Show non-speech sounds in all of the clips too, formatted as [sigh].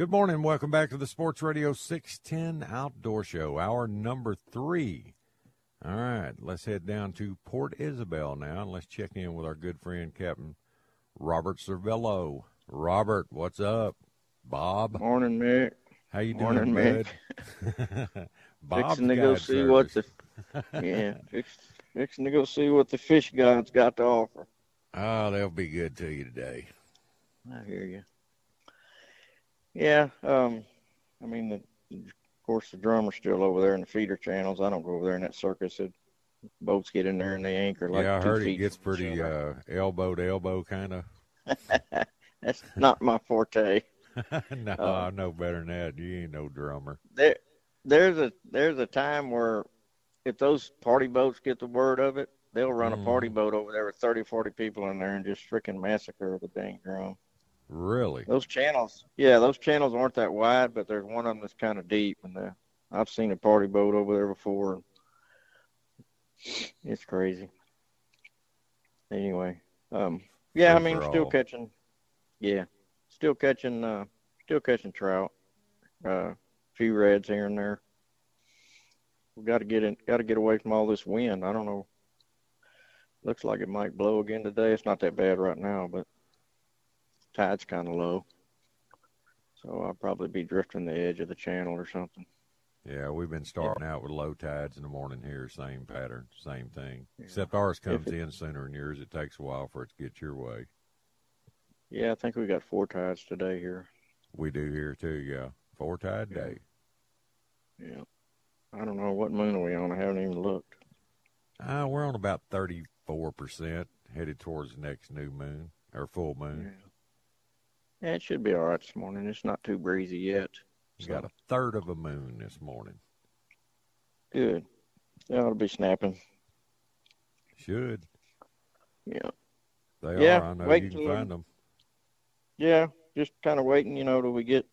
Good morning. Welcome back to the Sports Radio 610 Outdoor Show, hour number three. All right, let's head down to Port Isabel now and let's check in with our good friend, Captain Robert Servillo. Robert, what's up? Bob. Morning, Mick. How you Morning, doing, Mick. bud? [laughs] Bob's fixing to go see what the [laughs] yeah, fix, fixing to go see what the fish gods got to offer. Oh, they'll be good to you today. I hear you. Yeah, um, I mean, the, of course, the drummer's still over there in the feeder channels. I don't go over there in that circus. It, boats get in there and they anchor like yeah, I heard it gets pretty uh, elbow to elbow kind of. That's not my forte. [laughs] no, Uh, I know better than that. You ain't no drummer. There, there's a there's a time where if those party boats get the word of it, they'll run a party Mhm. boat over there with 30, 40 people in there and just freaking massacre the dang drum. Really? Those channels, yeah, those channels aren't that wide, but there's one of them that's kind of deep, and the, I've seen a party boat over there before. It's crazy. Anyway, um, yeah, I mean, still catching, yeah, still catching, uh, still catching trout, uh, few reds here and there. We got to get in, got to get away from all this wind. I don't know. Looks like it might blow again today. It's not that bad right now, but tide's kind of low. So I'll probably be drifting the edge of the channel or something. Yeah, we've been starting out with low tides in the morning here, same pattern, same thing. Except ours comes it- in sooner than yours. It takes a while for it to get your way. Yeah, I think we got four tides today here. We do here too. Yeah, four tide Yeah. day. Yeah. I don't know what moon are we on. I haven't even looked. Uh, we're on about thirty four percent, headed towards the next new moon or full moon. Yeah, it should be all right this morning. It's not too breezy yet. We got a third of a moon this morning. Good. They ought to be snapping. Should Yeah. they Yeah, are? I know wait you can find them. Yeah, just kind of waiting, you know, till we get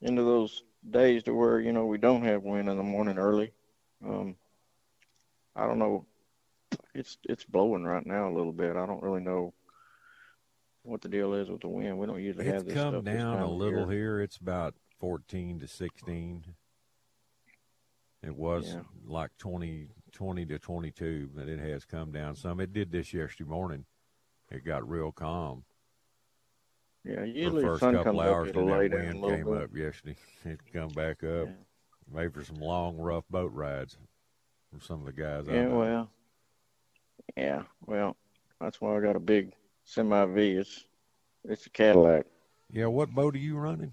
into those days to where, you know, we don't have wind in the morning early. Um, I don't know. It's it's blowing right now a little bit. I don't really know what the deal is with the wind. We don't usually have It's this come stuff this down a little year. here. It's about fourteen to sixteen. It was Yeah. like 20, 20 to twenty two, but it has come down some. It did this yesterday morning. It got real calm. Yeah, usually the first sun couple comes hours, up, and that wind came bit. up yesterday. [laughs] It come back up. Yeah. Made for some long, rough boat rides from some of the guys. Yeah, well, yeah, well, that's why I got a big semi V. It's it's a Cadillac yeah. What boat are you running?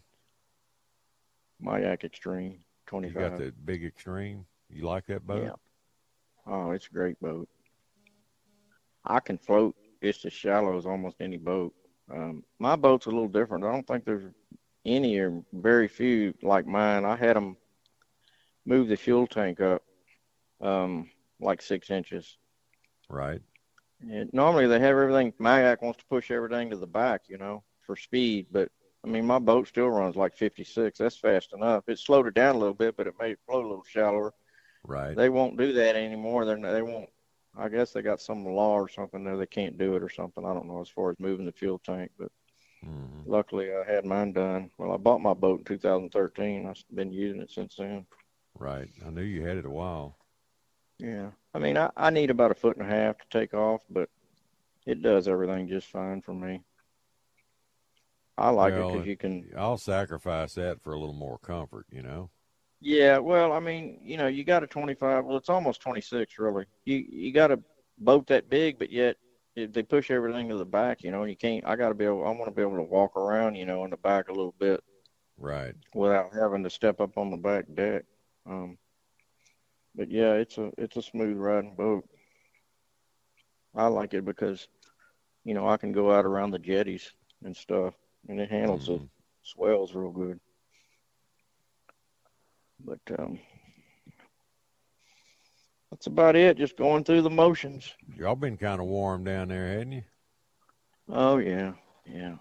Majek Extreme twenty five. You got the big extreme. You like that boat? Yeah. Oh, it's a great boat. I can float just as shallow as almost any boat. Um, my boat's a little different. I don't think there's any or very few like mine. I had them move the fuel tank up um, like six inches. Right. And normally they have everything. Majek wants to push everything to the back, you know, for speed. But I mean, my boat still runs like 56. That's fast enough. It slowed it down a little bit, but it made it float a little shallower. Right. They won't do that anymore. They're they won't. I guess they got some law or something there. They can't do it or something. I don't know as far as moving the fuel tank. But Mhm. luckily, I had mine done. Well, I bought my boat in 2013. I've been using it since then. Right. I knew you had it a while. Yeah. I mean, I, I need about a foot and a half to take off, but it does everything just fine for me. I like it because you can. I'll sacrifice that for a little more comfort, you know. Yeah. Well, I mean, you know, you got a 25. Well, it's almost 26, really. You you got a boat that big, but yet if they push everything to the back, you know, and you can't. I got to be able. I want to be able to walk around, you know, in the back a little bit Right. without having to step up on the back deck. Um, but yeah, it's a it's a smooth riding boat. I like it because, you know, I can go out around the jetties and stuff, and it handles the Mhm. swells real good. But um, that's about it. Just going through the motions. Y'all been kind of warm down there, hadn't you? Oh yeah, yeah.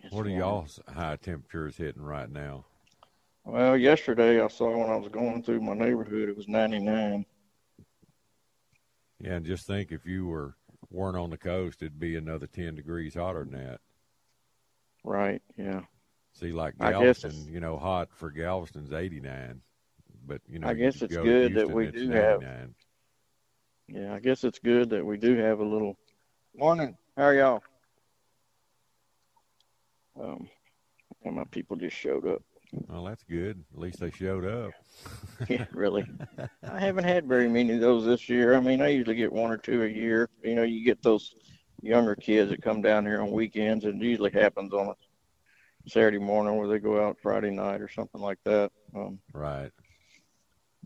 It's What are warm. y'all's high temperatures hitting right now? Well, yesterday I saw when I was going through my neighborhood, it was 99. Yeah, and just think if you were weren't on the coast, it'd be another ten degrees hotter than that. Right? Yeah. See, like I guess it's- Galveston, you know, hot for Galveston's eighty nine, but you know, I guess it's go to good that we it's do have- Yeah, I guess it's good that we do have a little. Morning. How are y'all? Um, and my people just showed up. Well, that's good. At least they showed up. yeah, really. [laughs] I haven't had very many of those this year. I mean, I usually get one or two a year. You know, you get those younger kids that come down here on weekends, and it usually happens on a Saturday morning where they go out Friday night or something like that. Um, Right.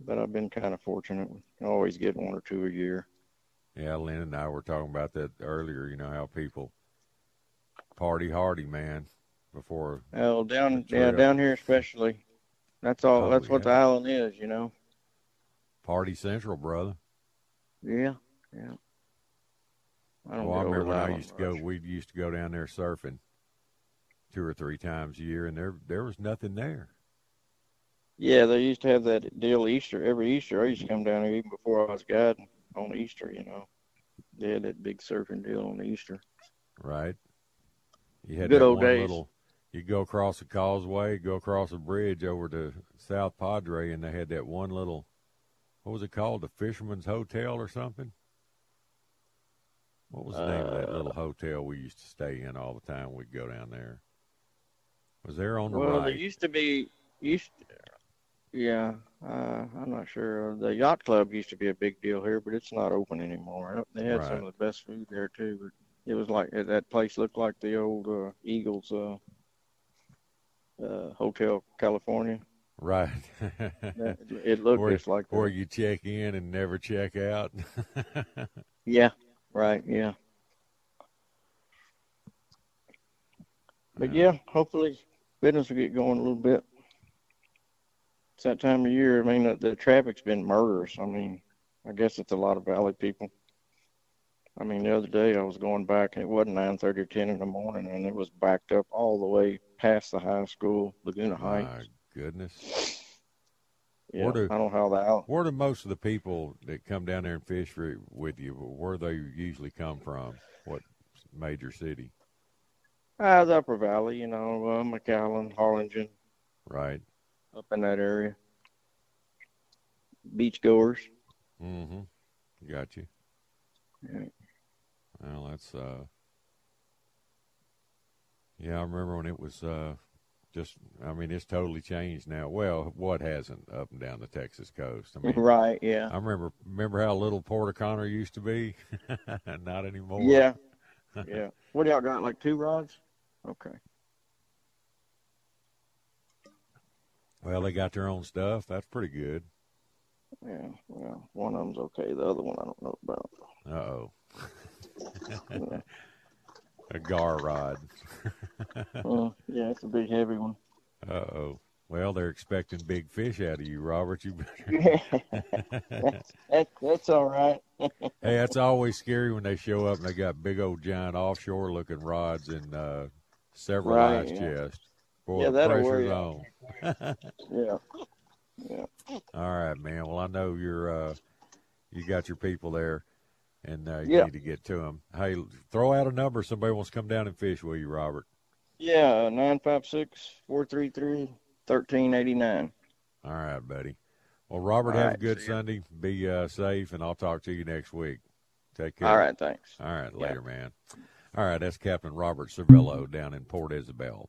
but I've been kind of fortunate. I always get one or two a year. Yeah, Lynn and I were talking about that earlier. You know how people party hardy, man. Before Well, down yeah, right. down here especially. That's all. Oh, that's what the island is, you know. Party Central, brother. Yeah, yeah. I don't Well, I remember when I used to go. We used to go down there surfing two or three times a year, and there there was nothing there. Yeah, they used to have that deal Easter every Easter. I used to come down here even before I was guiding on Easter. You know, they had that big surfing deal on Easter. Right. You had Good old days. little. You go across the causeway, go across a bridge over to South Padre, and they had that one little. What was it called? The Fisherman's Hotel or something? What was the name of that Uh, little hotel we used to stay in all the time? We'd go down there. Was there on the Well, right? there used to be used. To, Yeah, uh, I'm not sure. The yacht club used to be a big deal here, but it's not open anymore. They had some of the best food there too, but it was like that place looked like the old uh, Eagles uh, uh, Hotel California. Right. [laughs] It looked or, just like or that. you check in and never check out. [laughs] Yeah, right. Yeah. But yeah, hopefully business will get going a little bit. It's that time of year. I mean, the, the traffic's been murderous. I mean, I guess it's a lot of valley people. I mean, the other day I was going back and it wasn't nine thirty or ten in the morning, and it was backed up all the way past the high school, Laguna Heights. My goodness. Yeah, Where do- I don't know how the out. Where do most of the people that come down there and fish for, with you, where they usually come from? What major city? Ah, the Upper Valley, you know, uh, McAllen, Harlingen, Right. up in that area. Beachgoers. Mm-hmm. Got you. Yeah. Well, that's uh. Yeah, I remember when it was uh, just. I mean, it's totally changed now. Well, what hasn't up and down the Texas coast? I mean, Right, yeah. I remember remember how little Port O'Connor used to be. [laughs] Not anymore. Yeah. [laughs] Yeah. What do y'all got? Like two rods? Okay. Well, they got their own stuff. That's pretty good. Yeah. Well, one of them's okay. The other one I don't know about. Uh oh. [laughs] A gar rod. [laughs] Uh, yeah, it's a big heavy one. Uh oh. Well, they're expecting big fish out of you, Robert. You better. [laughs] that, that's all right. [laughs] hey, that's always scary when they show up and they got big old giant offshore looking rods and uh, several Right, ice yeah. chests. Boy, Yeah, that'll worry on. Yeah. Yeah. All right, man. Well, I know you're uh, you got your people there, and uh, you Yeah. need to get to them. Hey, throw out a number. Somebody wants to come down and fish, will you, Robert? Yeah. Nine five six four three three thirteen eighty nine. All right, buddy. Well, Robert, All have a good. Sunday. Be uh, safe, and I'll talk to you next week. Take care. All right. Thanks. All right, Yeah. later, man. All right, that's Captain Robert Servillo down in Port Isabel.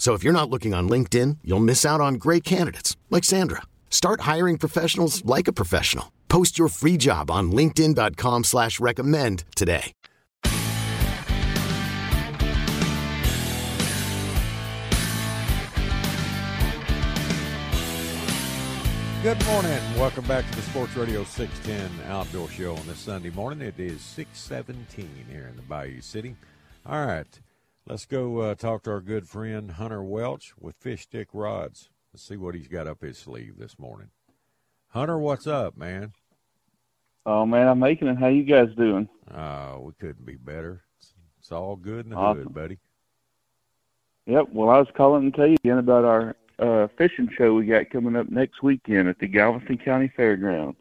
So if you're not looking on LinkedIn, you'll miss out on great candidates like Sandra. Start hiring professionals like a professional. Post your free job on linkedin.com slash recommend today. Good morning. Welcome back to the Sports Radio 610 Outdoor Show on this Sunday morning. It is 617 here in the Bayou City. All right, let's go uh, talk to our good friend Hunter Welch with Fish Stick Rods. Let's see what he's got up his sleeve this morning. Hunter, what's up, man? Oh man, I'm making it. How you guys doing? Uh, we couldn't be better. It's, it's all good in the Awesome. hood, buddy. Yep. Well, I was calling to tell you again about our uh, fishing show we got coming up next weekend at the Galveston County Fairgrounds.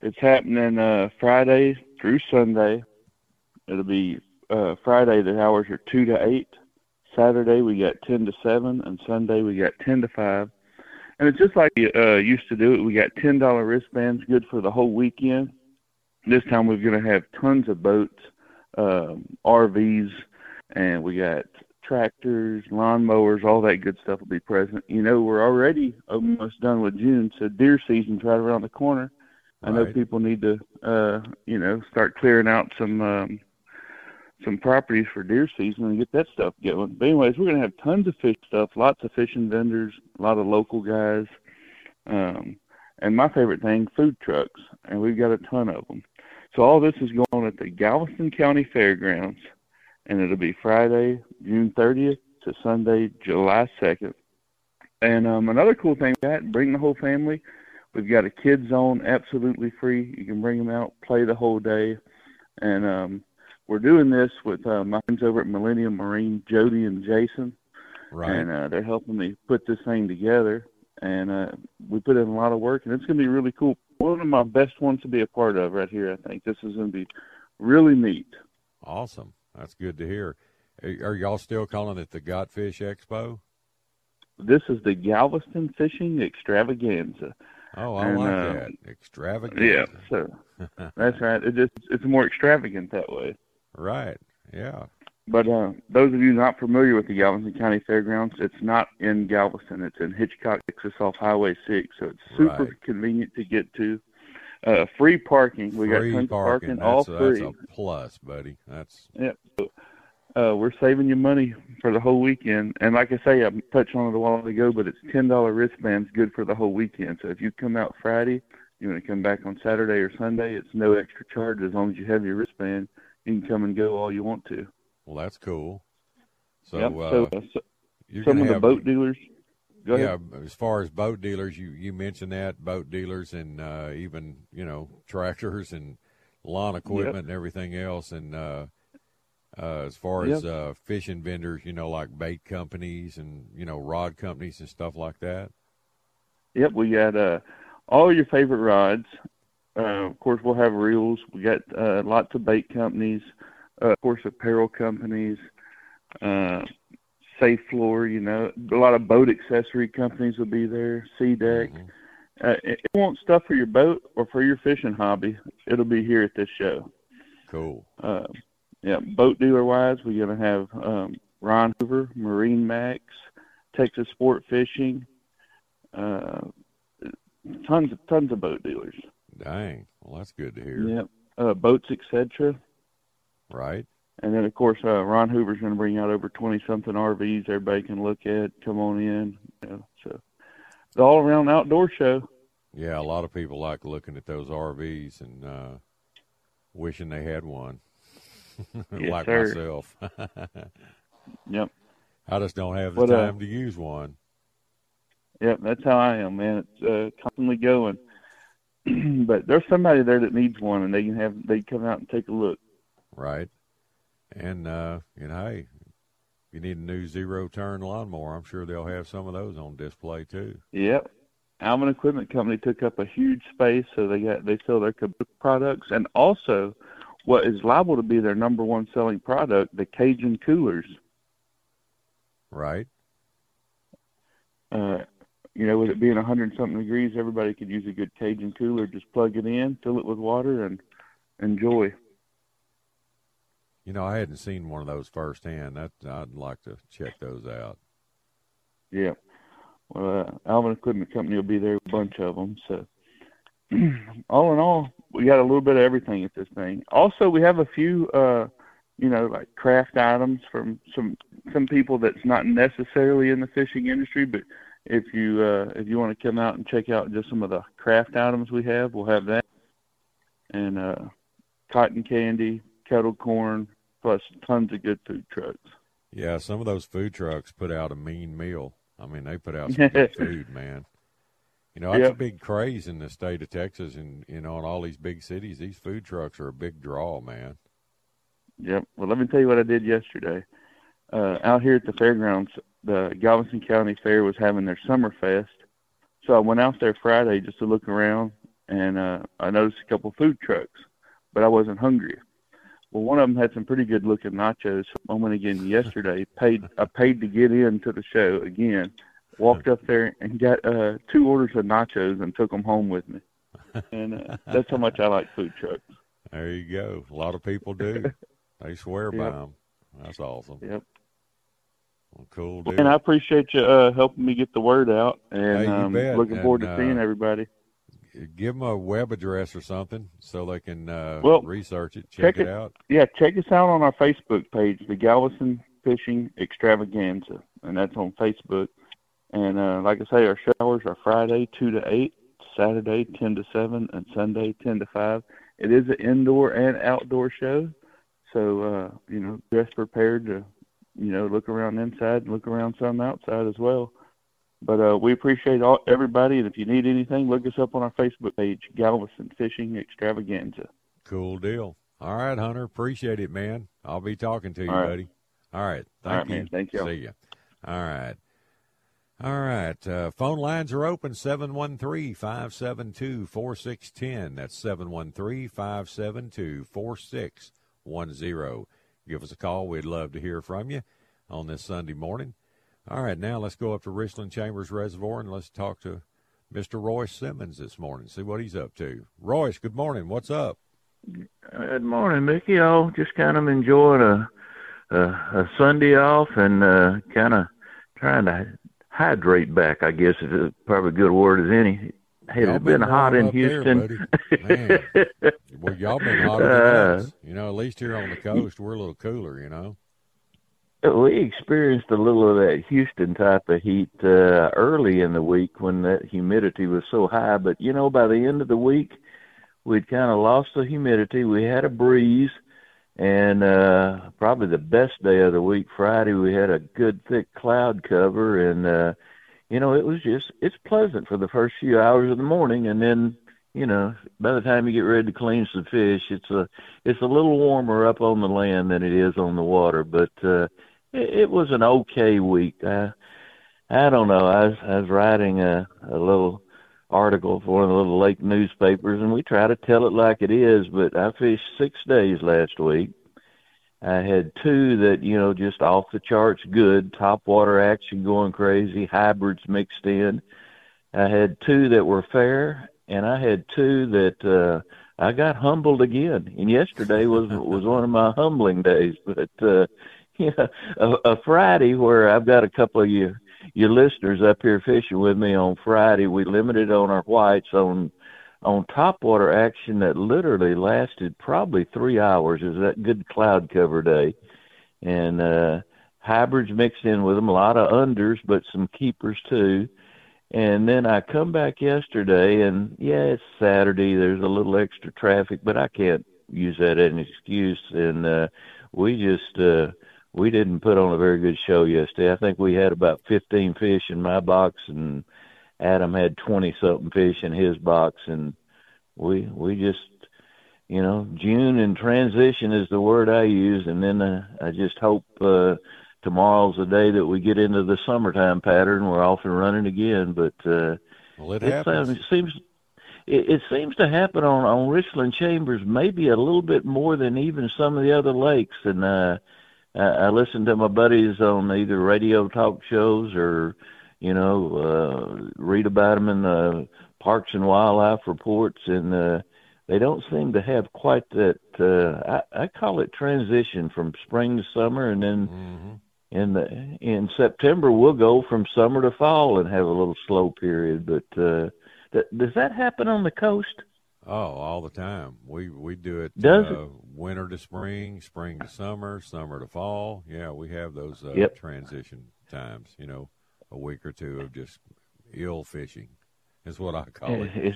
It's happening uh, Friday through Sunday. It'll be uh, Friday. The hours are two to eight. Saturday we got ten to seven, and Sunday we got ten to five. And it's just like we uh, used to do it. We got ten dollar wristbands, good for the whole weekend. This time we're going to have tons of boats, um, RVs, and we got tractors, lawnmowers, all that good stuff will be present. You know, we're already almost done with June, so deer season's right around the corner. I know Right. people need to, uh, you know, start clearing out some um, some properties for deer season and get that stuff going. But anyways, we're gonna have tons of fish stuff, lots of fishing vendors, a lot of local guys, um, and my favorite thing, food trucks, and we've got a ton of them. So all this is going at the Galveston County Fairgrounds, and it'll be Friday, June 30th to Sunday, July 2nd. And um, another cool thing got, bring the whole family. We've got a kids zone absolutely free. You can bring them out, play the whole day, and um, we're doing this with uh, my friends over at Millennium Marine, Jody and Jason, Right. and uh, they're helping me put this thing together. And uh, we put in a lot of work, and it's going to be really cool. One of my best ones to be a part of right here. I think this is going to be really neat. Awesome. That's good to hear. Are y'all still calling it the Gotfish Expo? This is the Galveston Fishing Extravaganza. Oh, I And, like uh, that. Extravagant. Yeah, so [laughs] that's right. It just it's more extravagant that way. Right. Yeah. But uh, those of you not familiar with the Galveston County Fairgrounds, it's not in Galveston. It's in Hitchcock, Texas, off Highway 6. So it's super Right. convenient to get to. Uh, free parking. We free got tons parking. of parking, all that's, a, free. that's a plus, buddy. That's Yep. Uh, we're saving you money for the whole weekend. And like I say, I touched on it a while ago, but it's ten dollar wristbands good for the whole weekend. So if you come out Friday, you want to come back on Saturday or Sunday, it's no extra charge as long as you have your wristband. You can come and go all you want to. well, that's cool. So, yep. uh, so, uh, so you're some of the boat dealers. Go yeah, as far as boat dealers, you you mentioned that boat dealers and uh, even you know tractors and lawn equipment and everything else, and uh, uh, as far as Yep. uh, fishing vendors, you know, like bait companies and you know rod companies and stuff like that. Yep, we got uh, all your favorite rods. Uh, of course, we'll have reels. We got uh, lots of bait companies, uh, of course, apparel companies, uh, Safe Floor. You know, a lot of boat accessory companies will be there. SeaDek. Mhm. Uh, if you want stuff for your boat or for your fishing hobby, it'll be here at this show. Cool. Uh, yeah, boat dealer wise, we're gonna have um, Ron Hoover, Marine Max, Texas Sport Fishing, uh, tons of tons of boat dealers. Dang. Well, that's good to hear. Yep, uh, boats etc. Right. And then of course uh, Ron Hoover's gonna bring out over twenty something RVs everybody can look at. Come on in. You know, so the all around outdoor show. Yeah, a lot of people like looking at those RVs and uh, wishing they had one. [laughs] Yes, like sir. myself. [laughs] Yep. I just don't have the What, uh, time to use one. Yep, that's how I am, man. It's uh, constantly going. [clears throat] but there's somebody there that needs one, and they can have they come out and take a look. Right. And uh, you know, hey, if you need a new zero turn lawnmower, I'm sure they'll have some of those on display too. Yep. Alvin Equipment Company took up a huge space, so they got they sell their products, and also what is liable to be their number one selling product, the Cajun coolers. Right. Uh, you know, with it being a hundred something degrees, everybody could use a good Cajun cooler. Just plug it in, fill it with water, and enjoy. You know, I hadn't seen one of those firsthand. That I'd like to check those out. Yeah. Well, uh, Alvin Equipment Company will be there, a bunch of them. So, [clears throat] all in all, we got a little bit of everything at this thing. Also, we have a few, uh, you know, like craft items from some some people that's not necessarily in the fishing industry, but if you uh, if you want to come out and check out just some of the craft items we have, we'll have that, and uh, cotton candy, kettle corn, plus tons of good food trucks. Yeah, some of those food trucks put out a mean meal. I mean, they put out some good [laughs] food, man. You know, that's Yeah. a big craze in the state of Texas, and you know, in all these big cities, these food trucks are a big draw, man. Yep. Well, let me tell you what I did yesterday. Uh, out here at the fairgrounds, the Galveston County Fair was having their summer fest. So I went out there Friday just to look around, and uh, I noticed a couple food trucks, but I wasn't hungry. Well, one of them had some pretty good looking nachos. So I went again [laughs] yesterday. Paid I paid to get into the show again. Walked up there and got uh, two orders of nachos and took them home with me. And uh, that's how much I like food trucks. There you go. A lot of people do. [laughs] they swear by them. That's awesome. Yep. Well, cool, dude. And I appreciate you uh, helping me get the word out, and Hey, um, looking forward And, to uh, seeing everybody. Give them a web address or something so they can uh, Well, research it, check, check it it- out. Yeah, check us out on our Facebook page, the Galveston Fishing Extravaganza, and that's on Facebook. And uh, like I say, our showers are Friday two to eight, Saturday ten to seven, and Sunday ten to five. It is an indoor and outdoor show, so uh, you know, dress prepared to, you know, look around inside and look around some outside as well. But uh, we appreciate all everybody, and if you need anything, look us up on our Facebook page, Galveston Fishing Extravaganza. Cool deal. All right, Hunter. Appreciate it, man. I'll be talking to you, All right. buddy. All right. Thank All right, you. man. Thank you. See you. All right. All right. Uh, phone lines are open 713 572 4610. That's 713 572 4610. Give us a call. We'd love to hear from you on this Sunday morning. All right. Now let's go up to Richland Chambers Reservoir and let's talk to Mr. Royce Simmons this morning, see what he's up to. Royce, good morning. What's up? Good morning, Mickey. Oh, just kind of enjoying a a, a Sunday off and uh, kind of trying to hydrate back. I guess is probably a good word as any. Has Y'all it been been hot in there, Houston? Man, well, y'all been hotter than Uh, us. You know, at least here on the coast, we're a little cooler. You know. We experienced a little of that Houston type of heat uh, early in the week when that humidity was so high. But you know, by the end of the week, we'd kind of lost the humidity. We had a breeze, and uh, probably the best day of the week, Friday, we had a good thick cloud cover, and uh, you know, it was just it's pleasant for the first few hours of the morning, and then you know, by the time you get ready to clean some fish, it's a it's a little warmer up on the land than it is on the water, but. uh it, it was an okay week. I, I don't know. I was, I was writing a, a little article for one of the little lake newspapers, and we try to tell it like it is. But I fished six days last week. I had two that you know just off the charts good, top water action going crazy, hybrids mixed in. I had two that were fair, and I had two that uh, I got humbled again. And yesterday was [laughs] was one of my humbling days, but. uh [laughs] yeah, a, a Friday where I've got a couple of you your listeners up here fishing with me on Friday. We limited on our whites on on topwater action that literally lasted probably three hours. Was that good cloud cover day, and uh, hybrids mixed in with them. A lot of unders, but some keepers too. And then I come back yesterday, and yeah, it's Saturday. There's a little extra traffic, but I can't use that as an excuse. And uh, we just uh, we didn't put on a very good show yesterday. I think we had about 15 fish in my box, and Adam had 20 something fish in his box, and we we just you know June in transition is the word I use, and then uh, I just hope uh, tomorrow's the day that we get into the summertime pattern. We're off and running again, but uh, Well, it it seems it, it seems to happen on on Richland Chambers maybe a little bit more than even some of the other lakes, and uh, I, I listen to my buddies on either radio talk shows or you know uh, read about them in the Parks and Wildlife reports, and uh, they don't seem to have quite that. Uh, I, I call it transition from spring to summer, and then Mm-hmm. in the in September we'll go from summer to fall and have a little slow period. But uh, th- does that happen on the coast? Oh, all the time. We we do it. Does uh, winter to spring, spring to summer, summer to fall. Yeah, we have those uh, Yep. transition times. You know, a week or two of just ill fishing is what I call it.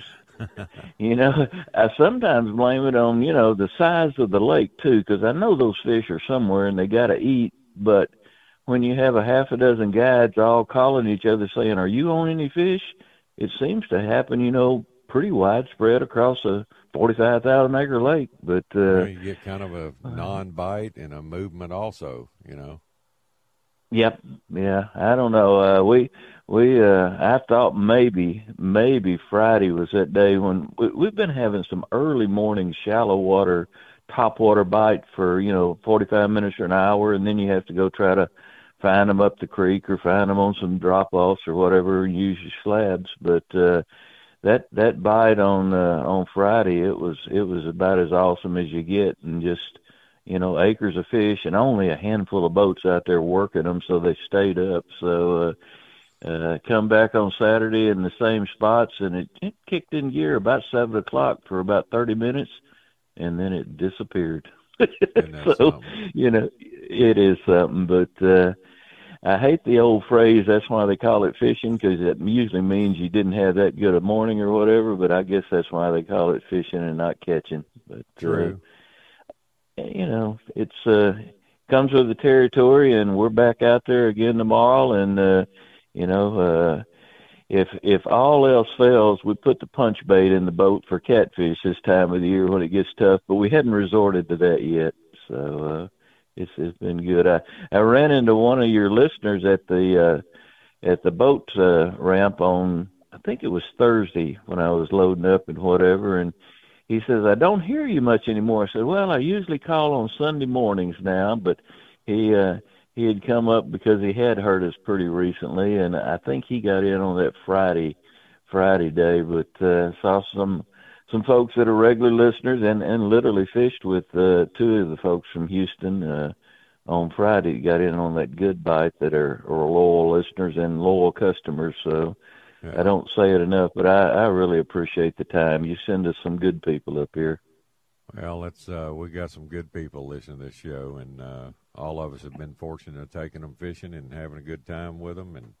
You know, I sometimes blame it on you know the size of the lake too, because I know those fish are somewhere and they got to eat. But when you have a half a dozen guides all calling each other saying, "Are you on any fish?" It seems to happen, you know, pretty widespread across a forty-five thousand acre lake. But You, uh, know, you get kind of a non-bite and a movement also. You know. Yep. Yeah. I don't know. Uh, we we uh, I thought maybe maybe Friday was that day when we, we've been having some early morning shallow water, top water bite for you know forty five minutes or an hour, and then you have to go try to find them up the creek or find them on some drop offs or whatever use your slabs. But uh, that that bite on uh, on Friday it was it was about as awesome as you get, and just you know, acres of fish and only a handful of boats out there working them, so they stayed up. So uh, uh, come back on Saturday in the same spots, and it, it kicked in gear about seven o'clock for about thirty minutes, and then it disappeared. [laughs] so something? you know, it is something. But uh, I hate the old phrase. That's why they call it fishing, because it usually means you didn't have that good a morning or whatever. But I guess that's why they call it fishing and not catching. But True. Uh, you know, it's uh, comes with the territory, and we're back out there again tomorrow, and. uh you know, uh, if if all else fails, we put the punch bait in the boat for catfish this time of the year when it gets tough. But we hadn't resorted to that yet, so uh, it's it's been good. I I ran into one of your listeners at the uh, at the boat uh, ramp on I think it was Thursday when I was loading up and whatever, and he says I don't hear you much anymore. I said, well, I usually call on Sunday mornings now, but he. uh he had come up because he had heard us pretty recently, and I think he got in on that Friday Friday day. But uh, saw some some folks that are regular listeners, and and literally fished with uh, two of the folks from Houston uh, on Friday. Got in on that good bite that are, are loyal listeners and loyal customers. So. Yeah. I don't say it enough, but I, I really appreciate the time. You send us some good people up here. Well, let's uh, we got some good people listening to this show, and uh, all of us have been fortunate of taking them fishing and having a good time with them. And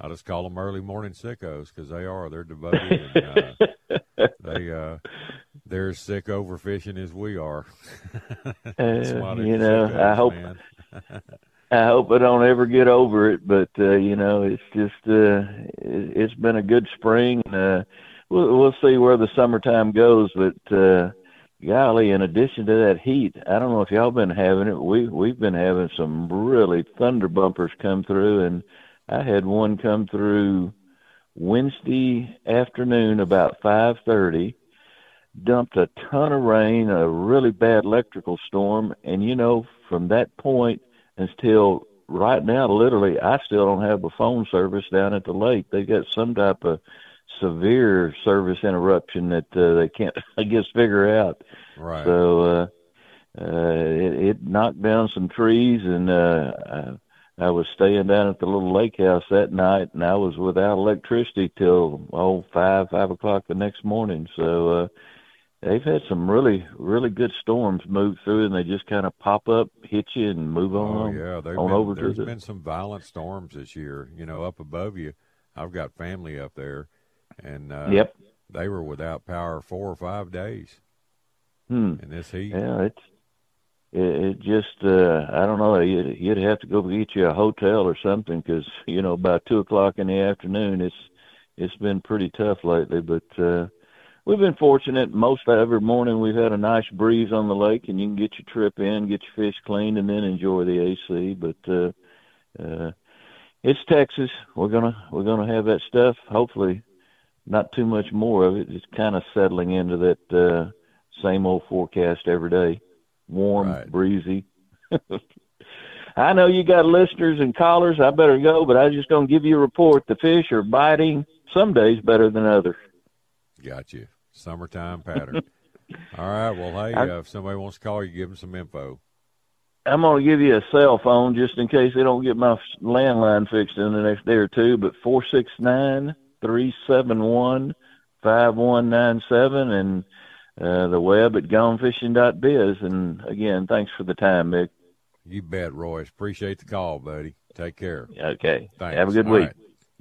I just call them early morning sickos because they are. They're devoted. and, uh, [laughs] they uh, they're as sick over fishing as we are. [laughs] Uh, you know, I hope. [laughs] I hope I don't ever get over it, but uh, you know, it's just uh, it, it's been a good spring. Uh, we'll we'll see where the summertime goes, but uh, golly, in addition to that heat, I don't know if y'all been having it. We we've been having some really thunder bumpers come through, and I had one come through Wednesday afternoon about five thirty. Dumped a ton of rain, a really bad electrical storm, and you know, from that point until right now, literally, I still don't have a phone service down at the lake. They've got some type of severe service interruption that uh, they can't, [laughs] I guess, figure out. Right. So uh, uh, it, it knocked down some trees, and uh, I, I was staying down at the little lake house that night, and I was without electricity till oh five, five o'clock the next morning. So. uh they've had some really really good storms move through and they just kind of pop up hit you and move Oh on yeah, they've on been, over to there's the been some violent storms this year. You know, up above you, I've got family up there, and uh, Yep. they were without power four or five days hmm. in this heat. yeah it's it, it just uh i don't know you'd, you'd have to go get you a hotel or something because you know about two o'clock in the afternoon it's it's been pretty tough lately but uh we've been fortunate most every morning we've had a nice breeze on the lake and you can get your trip in get your fish cleaned and then enjoy the ac but uh uh it's texas we're gonna we're gonna have that stuff hopefully not too much more of it it's kind of settling into that uh same old forecast every day warm Right. breezy [laughs] I know you got listeners and callers. I better go, but I was just going to give you a report. The fish are biting some days better than others. Got you. Summertime pattern. [laughs] All right. Well, hey, uh, if somebody wants to call you, give them some info. I'm going to give you a cell phone just in case they don't get my landline fixed in the next day or two. But four six nine three seven one five one nine seven and uh, the web at gonefishing.biz. And again, thanks for the time, Mick. You bet, Royce. Appreciate the call, buddy. Take care. Okay. Thanks. Have a good All week. right.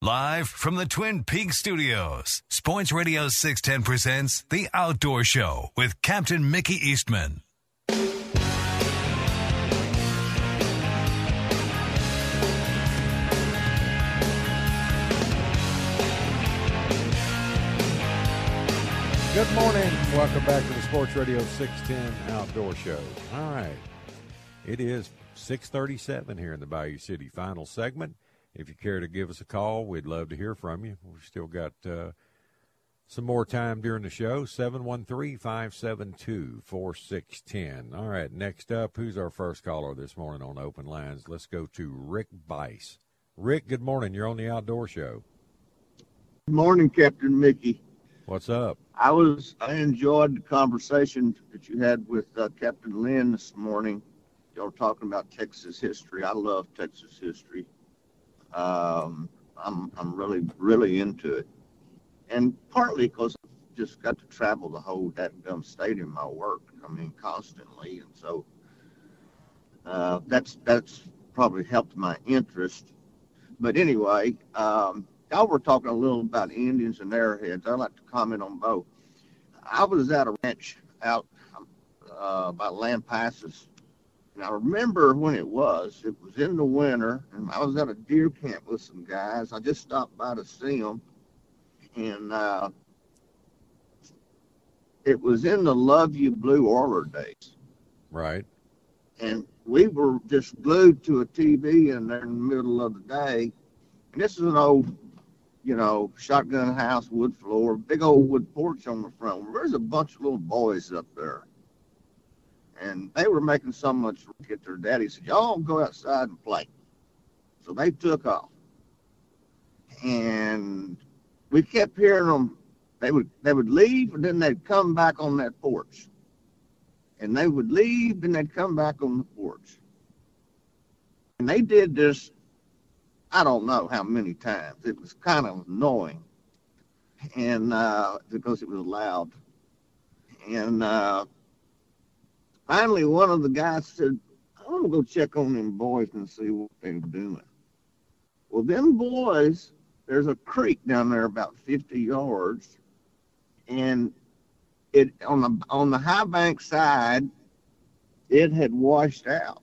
Live from the Twin Peaks studios, Sports Radio 610 presents The Outdoor Show with Captain Mickey Eastman. Good morning. Welcome back to the Sports Radio 610 Outdoor Show. All right. It is 637 here in the Bayou City final segment. If you care to give us a call, we'd love to hear from you. We've still got uh, some more time during the show. 713-572-4610. All right, next up, who's our first caller this morning on Open Lines? Let's go to Rick Bice. Rick, good morning. You're on the Outdoor Show. Good morning, Captain Mickey. What's up? I was I enjoyed the conversation that you had with uh, Captain Lynn this morning. Y'all were talking about Texas history. I love Texas history. Um, I'm I'm really really into it, and partly because I just got to travel the whole dadgum state in my work. I mean, constantly, and so uh, that's that's probably helped my interest. But anyway, um, y'all were talking a little about Indians and arrowheads. I'd like to comment on both. I was at a ranch out uh, by Lampasas, and I remember when it was. It was in the winter, and I was at a deer camp with some guys. I just stopped by to see them, and uh, it was in the Love You Blue Order days. Right. And we were just glued to a TV in there in the middle of the day. And this is an old you know, shotgun house, wood floor, big old wood porch on the front. There's a bunch of little boys up there. And they were making so much racket. Their daddy said, Y'all go outside and play. So they took off. And we kept hearing them. They would they would leave and then they'd come back on that porch. And they would leave and they'd come back on the porch. And they did this I don't know how many times. It was kind of annoying, and uh, because it was loud. And uh, finally, one of the guys said, "I want to go check on them boys and see what they're doing." Well, them boys, there's a creek down there about 50 yards, and it on the on the high bank side, it had washed out,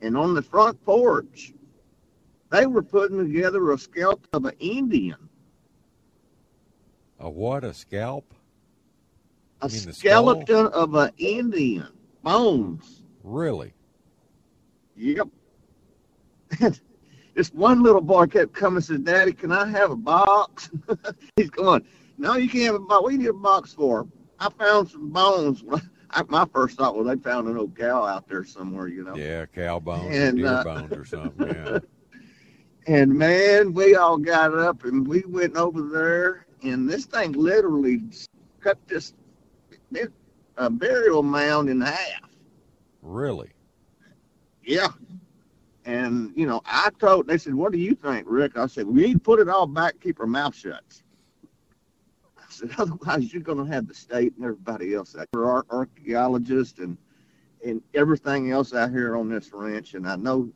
and on the front porch they were putting together a scalp of an Indian. A what? A scalp? A skeleton of an Indian. Bones. Really? Yep. [laughs] this one little boy kept coming and said, Daddy, can I have a box? [laughs] He's going, No, you can't have a box. What do you need a box for? I found some bones. [laughs] I, my first thought was they found an old cow out there somewhere, you know. Yeah, cow bones, and, deer uh, bones, or something. Yeah. And man, we all got up and we went over there, and this thing literally cut this, this uh, burial mound in half. Really? Yeah. And you know, I told they said, "What do you think, Rick?" I said, "We need to put it all back, keep our mouth shut." I said, [laughs] "Otherwise, you're going to have the state and everybody else. out we're archaeologists and and everything else out here on this ranch. And I know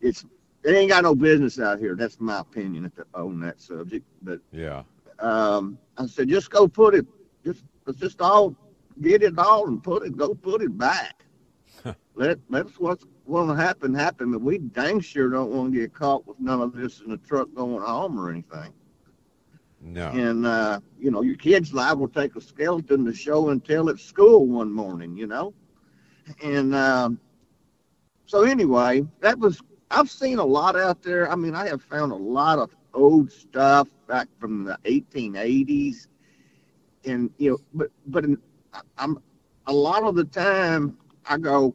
it's it ain't got no business out here. That's my opinion on that subject. But yeah, um, I said just go put it. Just let's just all get it all and put it. Go put it back. [laughs] Let that's what's going to happen. Happen. But we dang sure don't want to get caught with none of this in the truck going home or anything. No. And uh, you know, your kid's liable to take a skeleton to show and tell at school one morning. You know, and um, so anyway, that was I've seen a lot out there. I mean, I have found a lot of old stuff back from the 1880s, and you know, but but in, I'm a lot of the time I go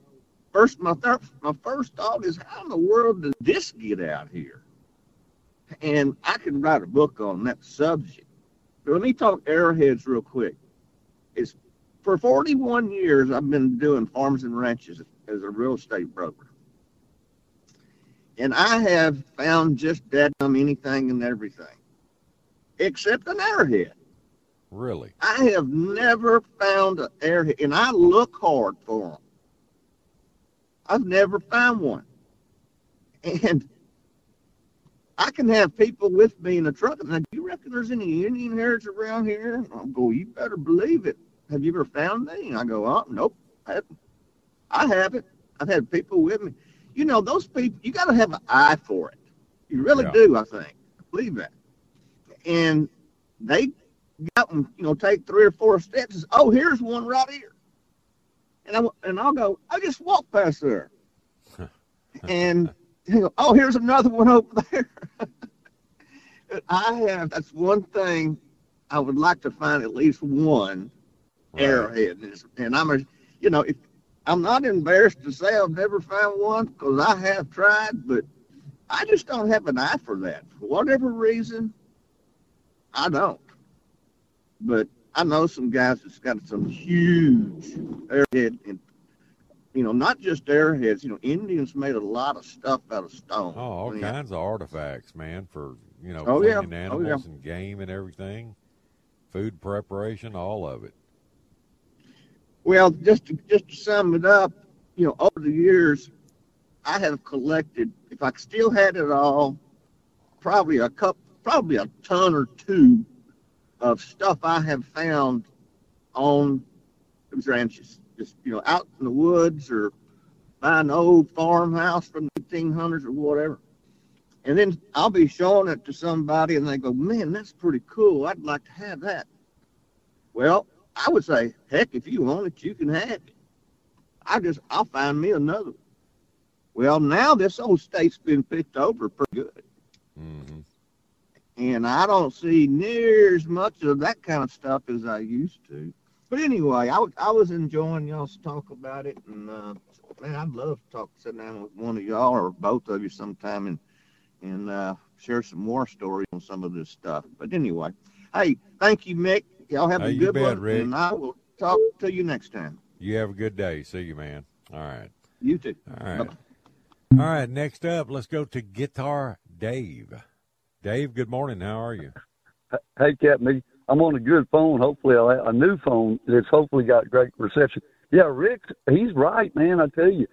first. My thir- my first thought is, how in the world did this get out here? And I could write a book on that subject. But let me talk arrowheads real quick. It's for 41 years I've been doing farms and ranches as a real estate broker. And I have found just dead um anything and everything, except an arrowhead. Really? I have never found an airhead, and I look hard for them. I've never found one. And I can have people with me in a truck, and do you reckon there's any Indian hairs around here? And I'll go, you better believe it. Have you ever found any? And I go, oh, nope, I haven't. I haven't. I've had people with me. You know, those people, you got to have an eye for it. You really Yeah. do, I think. I believe that. And they got them, you know, take three or four steps. Oh, here's one right here. And I and I'll go. I just walk past there, [laughs] and you know, oh, here's another one over [laughs] there. I have. That's one thing I would like to find at least one arrowhead. And, and I'm a, you know, if I'm not embarrassed to say I've never found one because I have tried, but I just don't have an eye for that for whatever reason. I don't. But I know some guys that's got some huge arrowhead and you know, not just arrowheads, you know, Indians made a lot of stuff out of stone. Oh, all Yeah. kinds of artifacts, man, for you know, Oh, yeah. cleaning Oh, yeah. animals and game and everything, food preparation, all of it. Well, just to, just to sum it up, you know, over the years, I have collected. If I still had it all, probably a cup, probably a ton or two of stuff I have found on those ranches. Just you know, out in the woods or by an old farmhouse from the 1800s or whatever. And then I'll be showing it to somebody, and they go, "Man, that's pretty cool. I'd like to have that." Well, I would say, heck, if you want it, you can have it. I just, I'll find me another one. Well, now this old state's been picked over pretty good. Mm-hmm. And I don't see near as much of that kind of stuff as I used to. But anyway, I, was- I was enjoying y'all's talk about it. And, uh, man, I'd love to talk, sit down with one of y'all or both of you sometime and, and uh, share some more stories on some of this stuff. But anyway, hey, thank you, Mick. Y'all have a good bet, one. Rick. And I will talk to you next time. You have a good day. See you, man. All right. You too. All right. All right. Next up, let's go to Guitar Dave. Dave, good morning. How are you? Hey, Captain, I'm on a good phone. Hopefully, a, a new phone that's hopefully got great reception. Yeah, Rick, he's right, man. I tell you,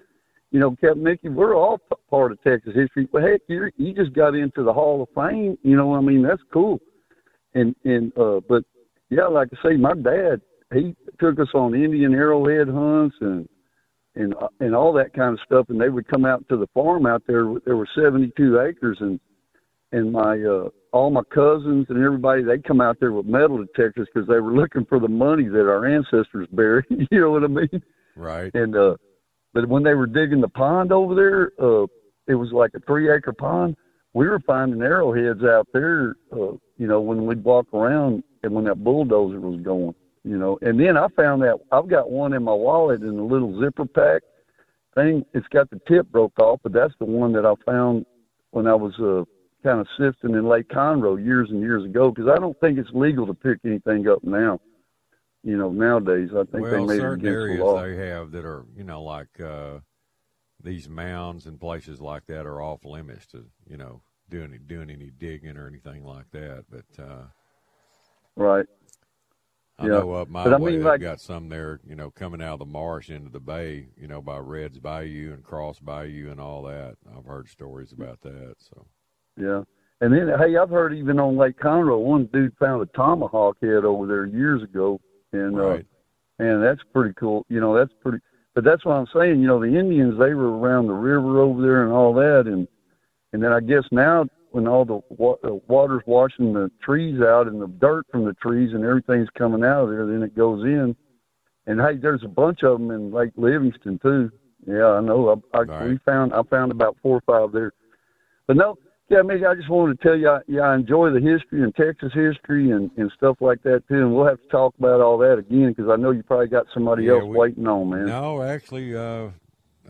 you know, Captain Mickey, we're all p- part of Texas history. But heck, you you just got into the Hall of Fame. You know, I mean, that's cool. And and uh, but yeah, like I say, my dad he took us on Indian arrowhead hunts and and uh, and all that kind of stuff. And they would come out to the farm out there. There were 72 acres, and and my uh, all my cousins and everybody they come out there with metal detectors because they were looking for the money that our ancestors buried. [laughs] you know what I mean? Right. And uh, but when they were digging the pond over there, uh, it was like a three acre pond. We were finding arrowheads out there. Uh, you know, when we'd walk around and when that bulldozer was going. You know, and then I found that I've got one in my wallet in a little zipper pack thing. It's got the tip broke off, but that's the one that I found when I was uh, kind of sifting in Lake Conroe years and years ago. Because I don't think it's legal to pick anything up now. You know, nowadays I think well, they made it certain against areas the law. they have that are, you know, like uh, these mounds and places like that are off limits to, you know, doing doing any digging or anything like that. But uh, Right. I Yeah. know up my But I mean, they've like- got some there, you know, coming out of the marsh into the bay, you know, by Reds Bayou and Cross Bayou and all that. I've heard stories about that. So Yeah. And then, hey, I've heard even on Lake Conroe, one dude found a tomahawk head over there years ago, and Right. uh, and that's pretty cool. You know, that's pretty. But that's what I'm saying. You know, the Indians they were around the river over there and all that, and and then I guess now when all the wa- uh, water's washing the trees out and the dirt from the trees and everything's coming out of there, then it goes in. And hey, there's a bunch of them in Lake Livingston too. Yeah, I know. I, I we found I found about four or five there. But no, yeah, Mick, I just wanted to tell you, I, yeah, I enjoy the history and Texas history and and stuff like that too. And we'll have to talk about all that again because I know you probably got somebody Yeah, else we- waiting on, man. no, actually, uh,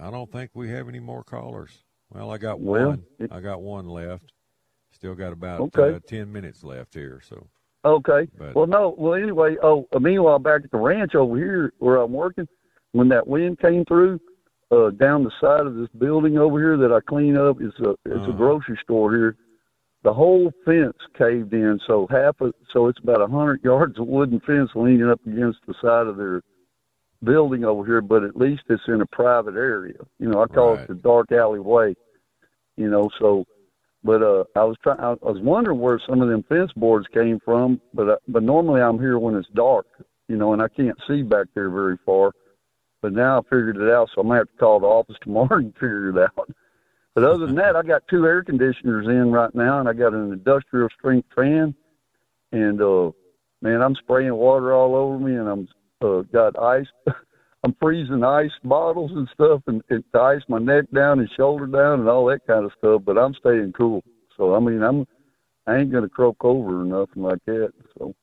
I don't think we have any more callers. Well, I got Well, one. I got one left. Still got about Okay. uh, ten minutes left here. So Okay. But- well, no. Well, anyway. Oh, uh, meanwhile, back at the ranch over here where I'm working, when that wind came through, uh, down the side of this building over here that I clean up, it's a it's Uh-huh. a grocery store here. The whole fence caved in, so half of so it's about a hundred [laughs] yards of wooden fence leaning up against the side of their building over here. But at least it's in a private area. You know, I call Right. it the dark alleyway. You know, so but uh, I was trying. I was wondering where some of them fence boards came from. But uh, but normally I'm here when it's dark, you know, and I can't see back there very far. But now I figured it out, so I'm gonna have to call the office tomorrow [laughs] and figure it out. But other than that, I got two air conditioners in right now, and I got an industrial strength fan. And uh, man, I'm spraying water all over me, and I'm uh, got ice. [laughs] I'm freezing ice bottles and stuff, and, and to ice my neck down and shoulder down and all that kind of stuff. But I'm staying cool. So I mean, I'm I ain't gonna croak over or nothing like that. So.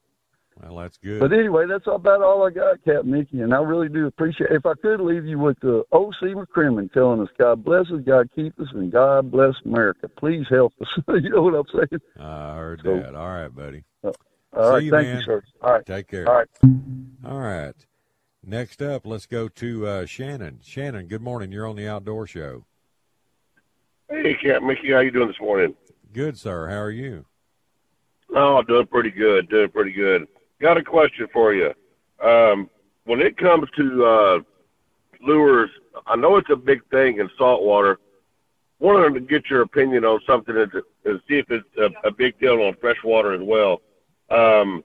Well, that's good. But anyway, that's about all I got, Captain Mickey, and I really do appreciate. If I could leave you with uh, O.C. McCrimmon telling us, "God bless us, God keep us, and God bless America." Please help us. [laughs] you know what I'm saying? I heard So- that. All right, buddy. all right, See you, thank man. you, sir. All right, Take care. All right. All right. Next up, let's go to uh, Shannon. Shannon, good morning. You're on the Outdoor Show. Hey, Cap Mickey, how you doing this morning? Good, sir. How are you? Oh, doing pretty good, doing pretty good. Got a question for you. Um, when it comes to uh, lures, I know it's a big thing in saltwater. Wanted to get your opinion on something and, and see if it's a, a big deal on freshwater as well. Um,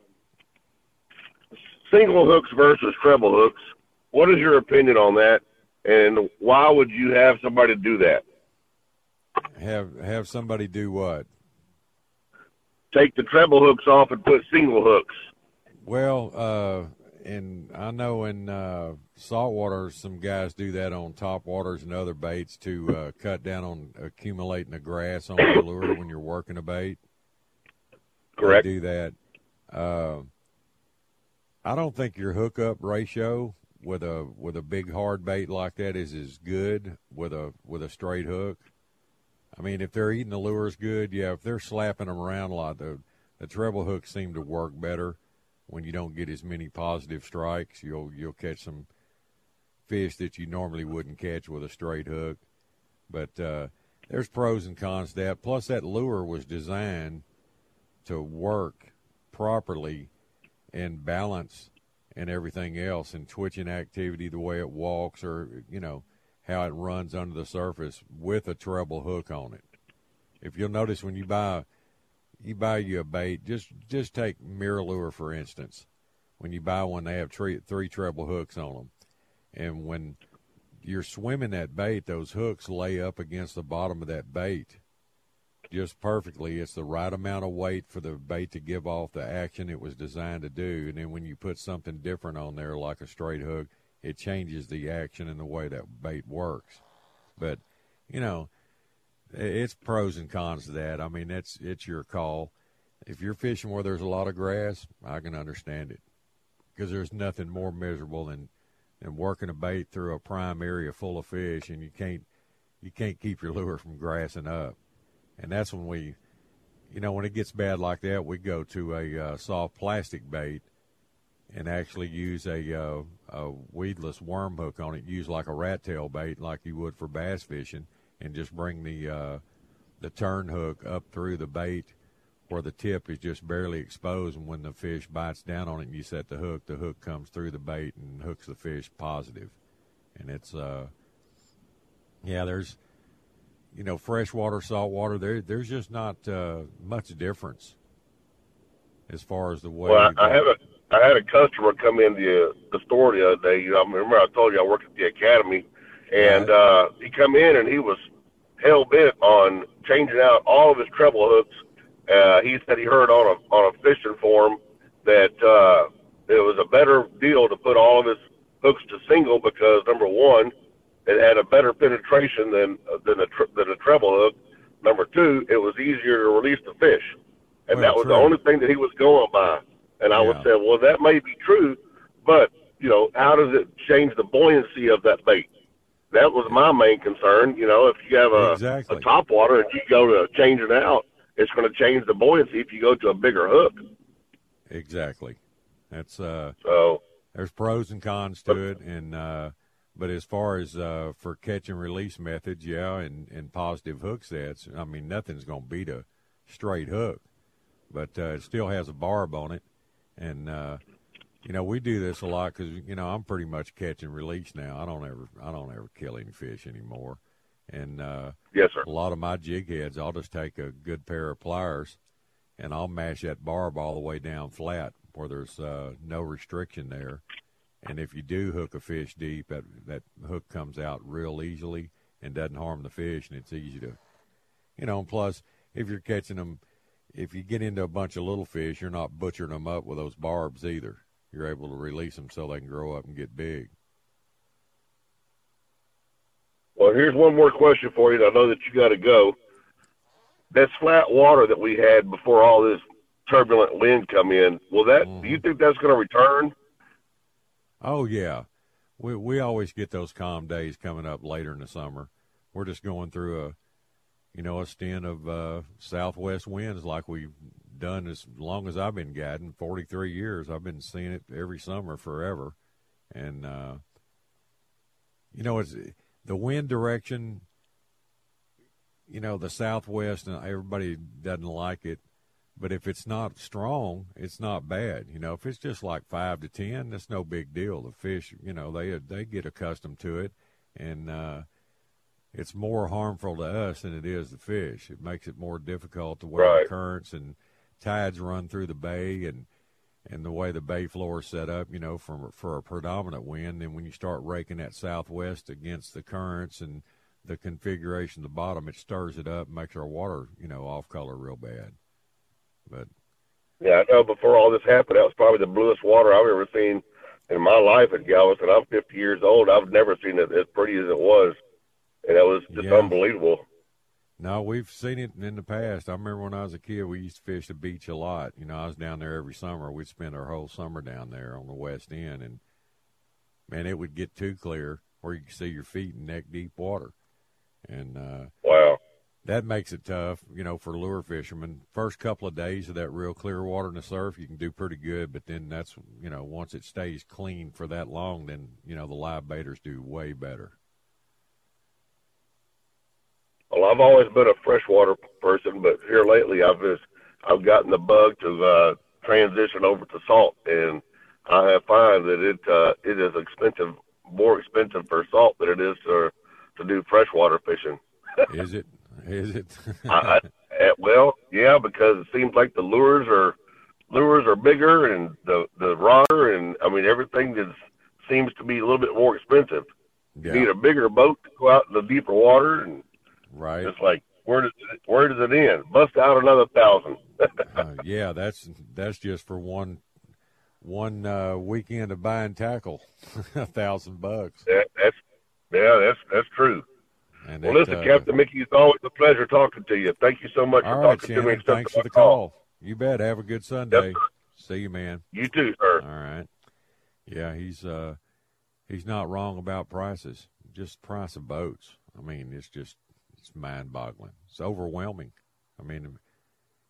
single hooks versus treble hooks. What is your opinion on that? And why would you have somebody do that? Have have somebody do what? Take the treble hooks off and put single hooks. Well, uh, and I know in uh, saltwater, some guys do that on top waters and other baits to uh, cut down on accumulating the grass on the lure when you're working a bait. Correct. They do that. Uh, I don't think your hookup ratio with a with a big hard bait like that is as good with a with a straight hook. I mean, if they're eating the lures good, yeah. If they're slapping them around a lot, the the treble hooks seem to work better when you don't get as many positive strikes. You'll you'll catch some fish that you normally wouldn't catch with a straight hook. But uh, there's pros and cons to that. Plus, that lure was designed to work properly and balance and everything else and twitching activity, the way it walks, or you know how it runs under the surface with a treble hook on it. If you'll notice when you buy you buy you a bait, just just take MirrOlure for instance. When you buy one, they have three three treble hooks on them, and when you're swimming that bait, those hooks lay up against the bottom of that bait just perfectly. It's the right amount of weight for the bait to give off the action it was designed to do. And then when you put something different on there, like a straight hook, it changes the action and the way that bait works. But you know, it's pros and cons to that. I mean, it's it's your call. If you're fishing where there's a lot of grass, I can understand it because there's nothing more miserable than than working a bait through a prime area full of fish and you can't you can't keep your lure from grassing up. And that's when we, you know, when it gets bad like that, we go to a uh, soft plastic bait and actually use a, uh, a weedless worm hook on it. Use like a rat tail bait, like you would for bass fishing, and just bring the uh, the turn hook up through the bait where the tip is just barely exposed, and when the fish bites down on it and you set the hook, the hook comes through the bait and hooks the fish positive. And it's uh, yeah, there's you know freshwater, saltwater. There, there's just not uh, much difference as far as the way. Well, I, I had a I had a customer come in the the store the other day. You know, I remember I told you I work at the academy, and uh, he come in and he was hell bent on changing out all of his treble hooks. Uh, he said he heard on a on a fishing forum that uh, it was a better deal to put all of his hooks to single because number one, it had a better penetration than than a tr- than a treble hook. Number two, it was easier to release the fish, and Well, that was true. the only thing that he was going by. And I would say, well, that may be true, but you know, how does it change the buoyancy of that bait? That was my main concern. You know, if you have a, Exactly. a top water and you go to change it out, it's going to change the buoyancy if you go to a bigger hook. Exactly. That's uh So there's pros and cons to it and uh but as far as uh for catch and release methods, yeah, and, and positive hook sets, I mean nothing's gonna beat a straight hook. But uh, it still has a barb on it. And uh you know, we do this a lot because you know I'm pretty much catch and release now. I don't ever, I don't ever kill any fish anymore. And uh, yes, sir. a lot of my jig heads, I'll just take a good pair of pliers and I'll mash that barb all the way down flat where there's uh, no restriction there. And if you do hook a fish deep, that that hook comes out real easily and doesn't harm the fish, and it's easy to, you know. And plus, if you're catching them, if you get into a bunch of little fish, you're not butchering them up with those barbs either. You're able to release them so they can grow up and get big. Well, here's one more question for you. I know that you got to go. That's flat water that we had before all this turbulent wind come in. Will that? Do you think that's going to return? Oh yeah, we we always get those calm days coming up later in the summer. We're just going through a, you know, a stint of uh, southwest winds like we've done as long as I've been guiding. Forty three years, I've been seeing it every summer forever, and uh, you know, it's the wind direction. You know, the southwest, and everybody doesn't like it. But if it's not strong, it's not bad. You know, if it's just like five to ten, that's no big deal. The fish, you know, they they get accustomed to it, and uh, it's more harmful to us than it is the fish. It makes it more difficult to way Right. the currents and tides run through the bay, and and the way the bay floor is set up. You know, for for a predominant wind. Then when you start raking that southwest against the currents and the configuration of the bottom, it stirs it up, makes our water, you know, off color real bad. But Yeah, I know. Before all this happened, that was probably the bluest water I've ever seen in my life at Galveston. I'm 50 years old. I've never seen it as pretty as it was, and it was just Yeah. unbelievable. No, we've seen it in the past. I remember when I was a kid, we used to fish the beach a lot. You know, I was down there every summer. We'd spend our whole summer down there on the west end, and man, it would get too clear where you could see your feet in neck deep water, and uh, wow, that makes it tough. You know, for lure fishermen, first couple of days of that real clear water in the surf, you can do pretty good, but then that's you know once it stays clean for that long, then you know the live baiters do way better. Well, I've always been a freshwater person, but here lately, I've just I've gotten the bug to uh, transition over to salt, and I have found that it uh, it is expensive, more expensive for salt than it is to to do freshwater fishing. [laughs] Is it? Is it? [laughs] I, I, eh, well, yeah, because it seems like the lures are lures are bigger and the the rodder and I mean everything just seems to be a little bit more expensive. Yeah. You need a bigger boat to go out in the deeper water, and right. it's like where does it, where does it end? Bust out another thousand. [laughs] uh, yeah, that's that's just for one one uh, weekend of buying tackle, [laughs] a thousand bucks. That, that's yeah, that's that's true. And well, it, listen, uh, Captain Mickey, it's always a pleasure talking to you. Thank you so much for right, talking to me. Shannon. and accepting Thanks for the call. You bet. Have a good Sunday. See you, man. You too, sir. All right. Yeah, he's uh he's not wrong about prices. Just price of boats. I mean, it's just it's mind boggling. It's overwhelming. I mean,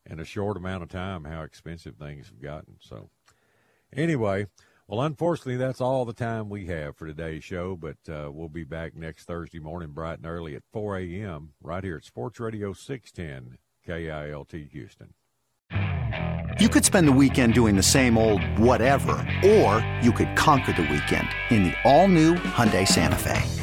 in a short amount of time, how expensive things have gotten. So, anyway, well, unfortunately, that's all the time we have for today's show. But uh, we'll be back next Thursday morning, bright and early at 4 a.m. right here at Sports Radio 610 KILT Houston. You could spend the weekend doing the same old whatever, or you could conquer the weekend in the all-new Hyundai Santa Fe.